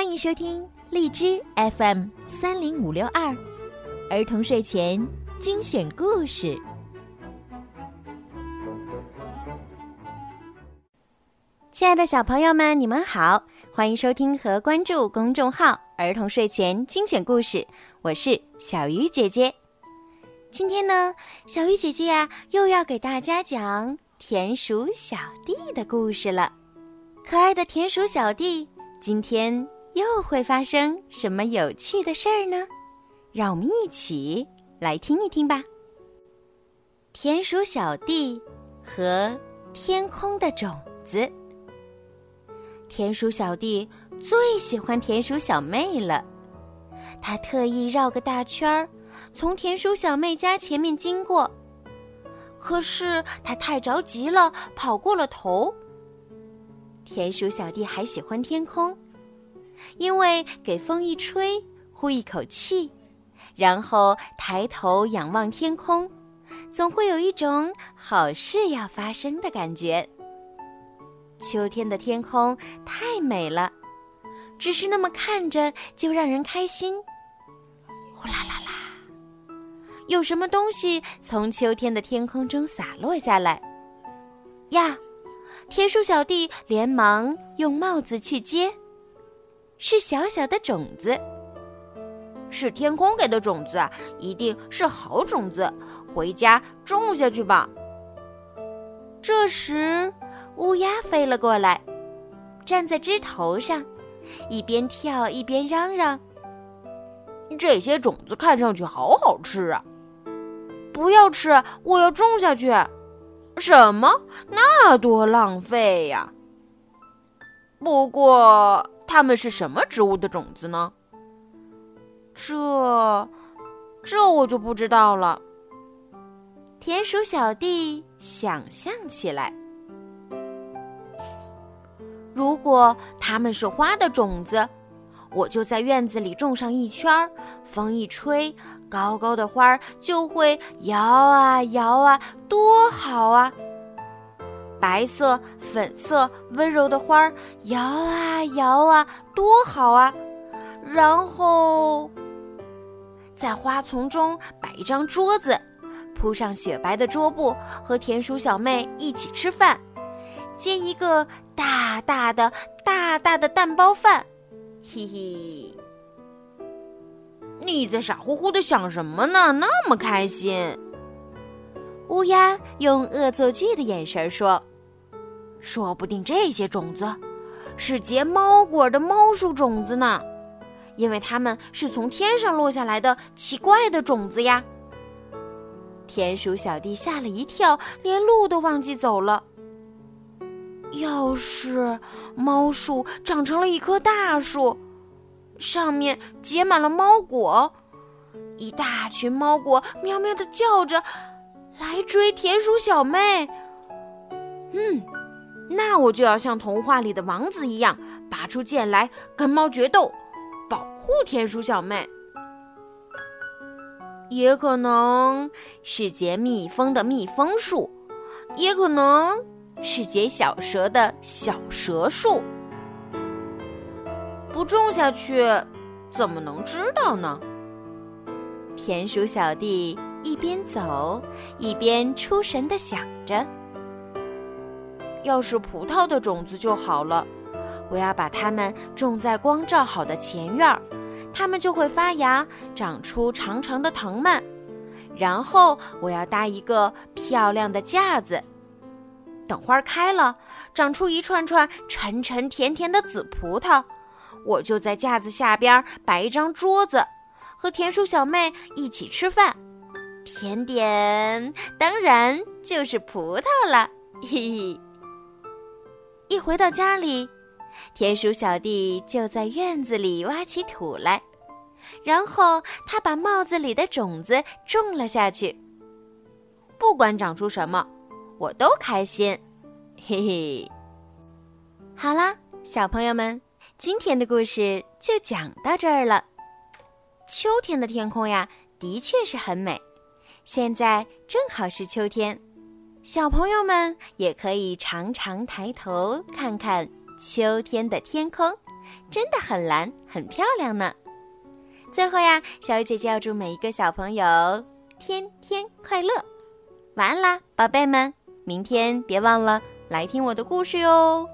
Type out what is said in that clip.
欢迎收听荔枝 FM 三零五六二儿童睡前精选故事。亲爱的小朋友们，你们好，欢迎收听和关注公众号“儿童睡前精选故事”，我是小鱼姐姐。今天呢，小鱼姐姐呀又要给大家讲田鼠小弟的故事了。可爱的田鼠小弟，今天。又会发生什么有趣的事儿呢？让我们一起来听一听吧。田鼠小弟和天空的种子。田鼠小弟最喜欢田鼠小妹了，他特意绕个大圈儿，从田鼠小妹家前面经过。可是他太着急了，跑过了头。田鼠小弟还喜欢天空。因为给风一吹，呼一口气，然后抬头仰望天空，总会有一种好事要发生的感觉。秋天的天空太美了，只是那么看着就让人开心。呼啦啦啦，有什么东西从秋天的天空中洒落下来？呀，田鼠小弟连忙用帽子去接。是小小的种子，是天空给的种子，一定是好种子，回家种下去吧。这时，乌鸦飞了过来，站在枝头上，一边跳一边嚷嚷：“这些种子看上去好好吃啊！不要吃，我要种下去。什么？那多浪费呀！不过……”它们是什么植物的种子呢？这，这我就不知道了。田鼠小弟想象起来，如果它们是花的种子，我就在院子里种上一圈儿，风一吹，高高的花就会摇啊摇啊，多好啊！白色、粉色、温柔的花儿摇啊摇啊，多好啊！然后，在花丛中摆一张桌子，铺上雪白的桌布，和田鼠小妹一起吃饭，煎一个大大的、大大的蛋包饭。嘿嘿，你在傻乎乎的想什么呢？那么开心？乌鸦用恶作剧的眼神说。说不定这些种子是结猫果的猫树种子呢，因为它们是从天上落下来的奇怪的种子呀。田鼠小弟吓了一跳，连路都忘记走了。要是猫树长成了一棵大树，上面结满了猫果，一大群猫果喵喵的叫着，来追田鼠小妹。嗯。那我就要像童话里的王子一样，拔出剑来跟猫决斗，保护田鼠小妹。也可能是结蜜蜂的蜜蜂树，也可能是结小蛇的小蛇树。不种下去，怎么能知道呢？田鼠小弟一边走一边出神的想着。要是葡萄的种子就好了，我要把它们种在光照好的前院儿，它们就会发芽，长出长长的藤蔓。然后我要搭一个漂亮的架子，等花开了，长出一串串沉沉甜甜的紫葡萄，我就在架子下边摆一张桌子，和田鼠小妹一起吃饭。甜点当然就是葡萄了，嘿嘿。一回到家里，田鼠小弟就在院子里挖起土来，然后他把帽子里的种子种了下去。不管长出什么，我都开心，嘿嘿。好啦，小朋友们，今天的故事就讲到这儿了。秋天的天空呀，的确是很美，现在正好是秋天。小朋友们也可以常常抬头看看秋天的天空，真的很蓝，很漂亮呢。最后呀，小鱼姐姐要祝每一个小朋友天天快乐。晚安啦，宝贝们，明天别忘了来听我的故事哟。